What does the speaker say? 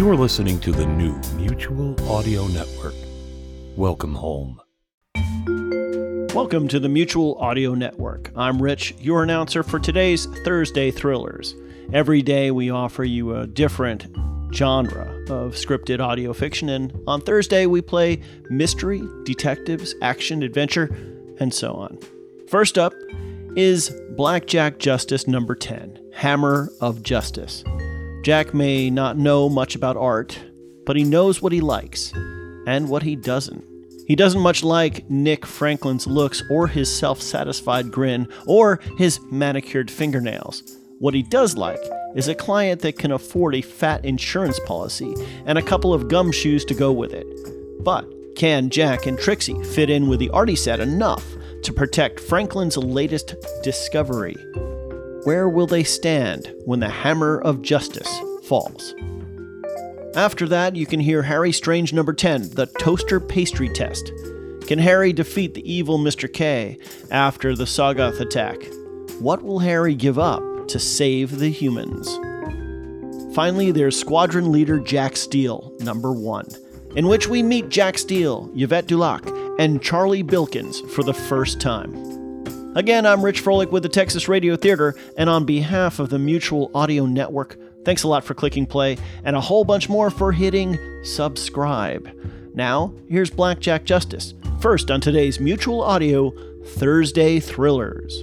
You're listening to the new Mutual Audio Network. Welcome home. Welcome to the Mutual Audio Network. I'm Rich, your announcer for today's Thursday Thrillers. Every day we offer you a different genre of scripted audio fiction, and on Thursday we play mystery, detectives, action, adventure, and so on. First up is Blackjack Justice number 10 Hammer of Justice. Jack may not know much about art, but he knows what he likes and what he doesn't. He doesn't much like Nick Franklin's looks or his self satisfied grin or his manicured fingernails. What he does like is a client that can afford a fat insurance policy and a couple of gumshoes to go with it. But can Jack and Trixie fit in with the arty set enough to protect Franklin's latest discovery? Where will they stand when the hammer of justice falls? After that, you can hear Harry Strange number 10, the toaster pastry test. Can Harry defeat the evil Mr. K after the Sagoth attack? What will Harry give up to save the humans? Finally, there's Squadron Leader Jack Steele, number 1, in which we meet Jack Steele, Yvette Dulac, and Charlie Bilkins for the first time. Again, I'm Rich Froelich with the Texas Radio Theater, and on behalf of the Mutual Audio Network, thanks a lot for clicking play, and a whole bunch more for hitting subscribe. Now, here's Blackjack Justice, first on today's Mutual Audio Thursday Thrillers.